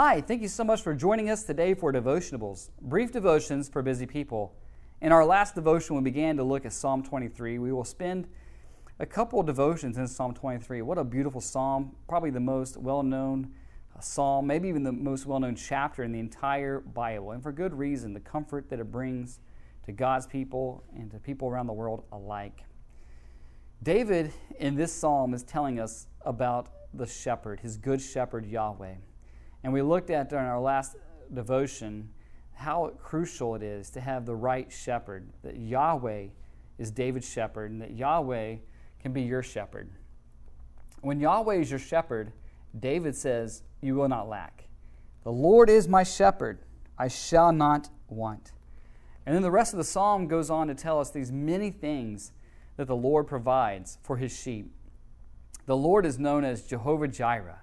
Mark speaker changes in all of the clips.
Speaker 1: Hi, thank you so much for joining us today for Devotionables, brief devotions for busy people. In our last devotion, we began to look at Psalm 23. We will spend a couple of devotions in Psalm 23. What a beautiful psalm, probably the most well known uh, psalm, maybe even the most well known chapter in the entire Bible, and for good reason the comfort that it brings to God's people and to people around the world alike. David in this psalm is telling us about the shepherd, his good shepherd Yahweh. And we looked at during our last devotion how crucial it is to have the right shepherd, that Yahweh is David's shepherd, and that Yahweh can be your shepherd. When Yahweh is your shepherd, David says, You will not lack. The Lord is my shepherd, I shall not want. And then the rest of the psalm goes on to tell us these many things that the Lord provides for his sheep. The Lord is known as Jehovah Jireh,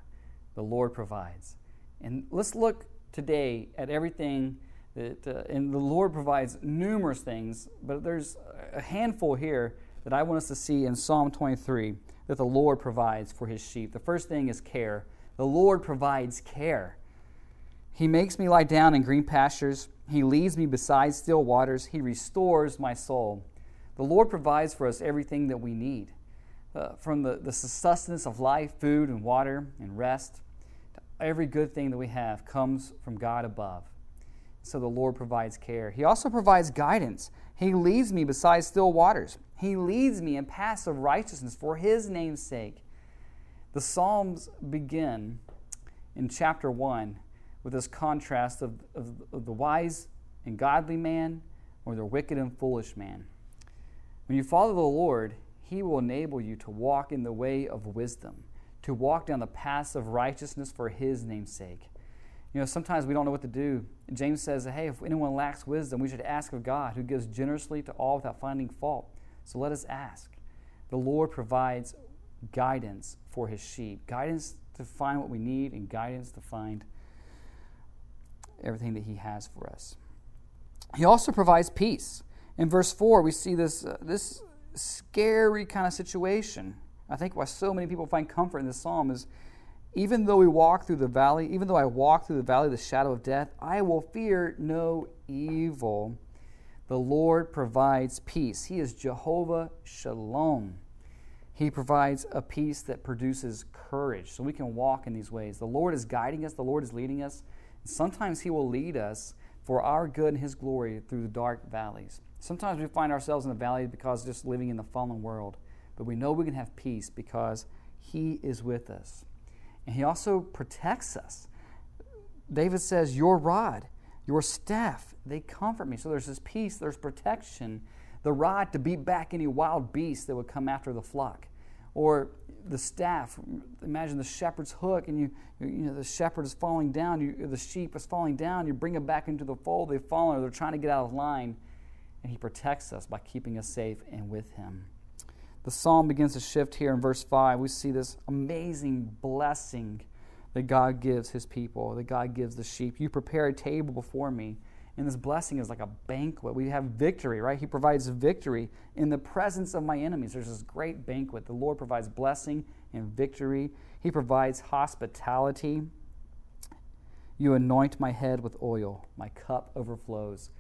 Speaker 1: the Lord provides. And let's look today at everything that, uh, and the Lord provides numerous things, but there's a handful here that I want us to see in Psalm 23 that the Lord provides for his sheep. The first thing is care. The Lord provides care. He makes me lie down in green pastures. He leads me beside still waters. He restores my soul. The Lord provides for us everything that we need uh, from the, the sustenance of life, food, and water, and rest. Every good thing that we have comes from God above. So the Lord provides care. He also provides guidance. He leads me beside still waters. He leads me in paths of righteousness for His name's sake. The Psalms begin in chapter 1 with this contrast of, of, of the wise and godly man or the wicked and foolish man. When you follow the Lord, He will enable you to walk in the way of wisdom, to walk down the paths of righteousness for His name's sake. You know, sometimes we don't know what to do. James says, hey, if anyone lacks wisdom, we should ask of God, who gives generously to all without finding fault. So let us ask. The Lord provides guidance for His sheep, guidance to find what we need, and guidance to find everything that He has for us. He also provides peace. In verse 4, we see this, uh, this scary kind of situation. I think why so many people find comfort in this psalm is even though we walk through the valley, even though I walk through the valley of the shadow of death, I will fear no evil. The Lord provides peace. He is Jehovah Shalom. He provides a peace that produces courage so we can walk in these ways. The Lord is guiding us, the Lord is leading us. Sometimes He will lead us for our good and His glory through the dark valleys. Sometimes we find ourselves in the valley because just living in the fallen world, but we know we can have peace because He is with us. And He also protects us. David says, Your rod, your staff, they comfort me. So there's this peace, there's protection. The rod to beat back any wild beast that would come after the flock. Or the staff, imagine the shepherd's hook, and you, you know, the shepherd is falling down, you, the sheep is falling down, you bring them back into the fold, they've fallen, or they're trying to get out of line and He protects us by keeping us safe and with Him. The psalm begins to shift here in verse 5. We see this amazing blessing that God gives His people, that God gives the sheep. You prepare a table before me. And this blessing is like a banquet. We have victory, right? He provides victory in the presence of my enemies. There's this great banquet. The Lord provides blessing and victory. He provides hospitality. You anoint my head with oil, my cup overflows.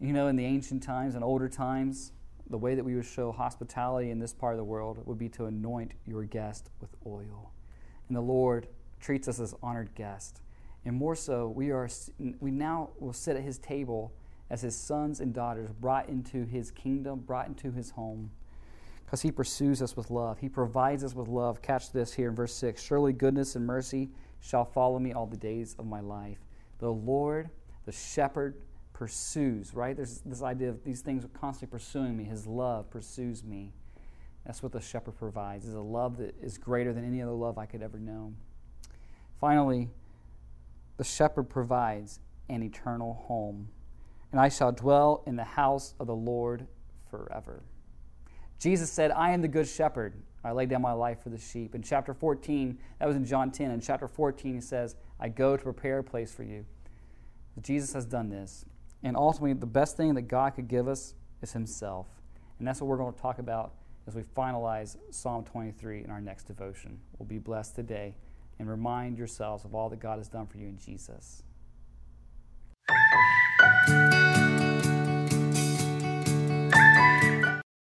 Speaker 1: You know, in the ancient times and older times, the way that we would show hospitality in this part of the world would be to anoint your guest with oil. And the Lord treats us as honored guests. And more so, we, are, we now will sit at his table as his sons and daughters brought into his kingdom, brought into his home, because he pursues us with love. He provides us with love. Catch this here in verse 6 Surely goodness and mercy shall follow me all the days of my life. The Lord, the shepherd, pursues, right? There's this idea of these things are constantly pursuing me. His love pursues me. That's what the shepherd provides, is a love that is greater than any other love I could ever know. Finally, the shepherd provides an eternal home. And I shall dwell in the house of the Lord forever. Jesus said, I am the good shepherd. I lay down my life for the sheep. In chapter 14, that was in John 10. In chapter 14, he says, I go to prepare a place for you. Jesus has done this. And ultimately, the best thing that God could give us is Himself. And that's what we're going to talk about as we finalize Psalm 23 in our next devotion. We'll be blessed today. and remind yourselves of all that God has done for you in Jesus.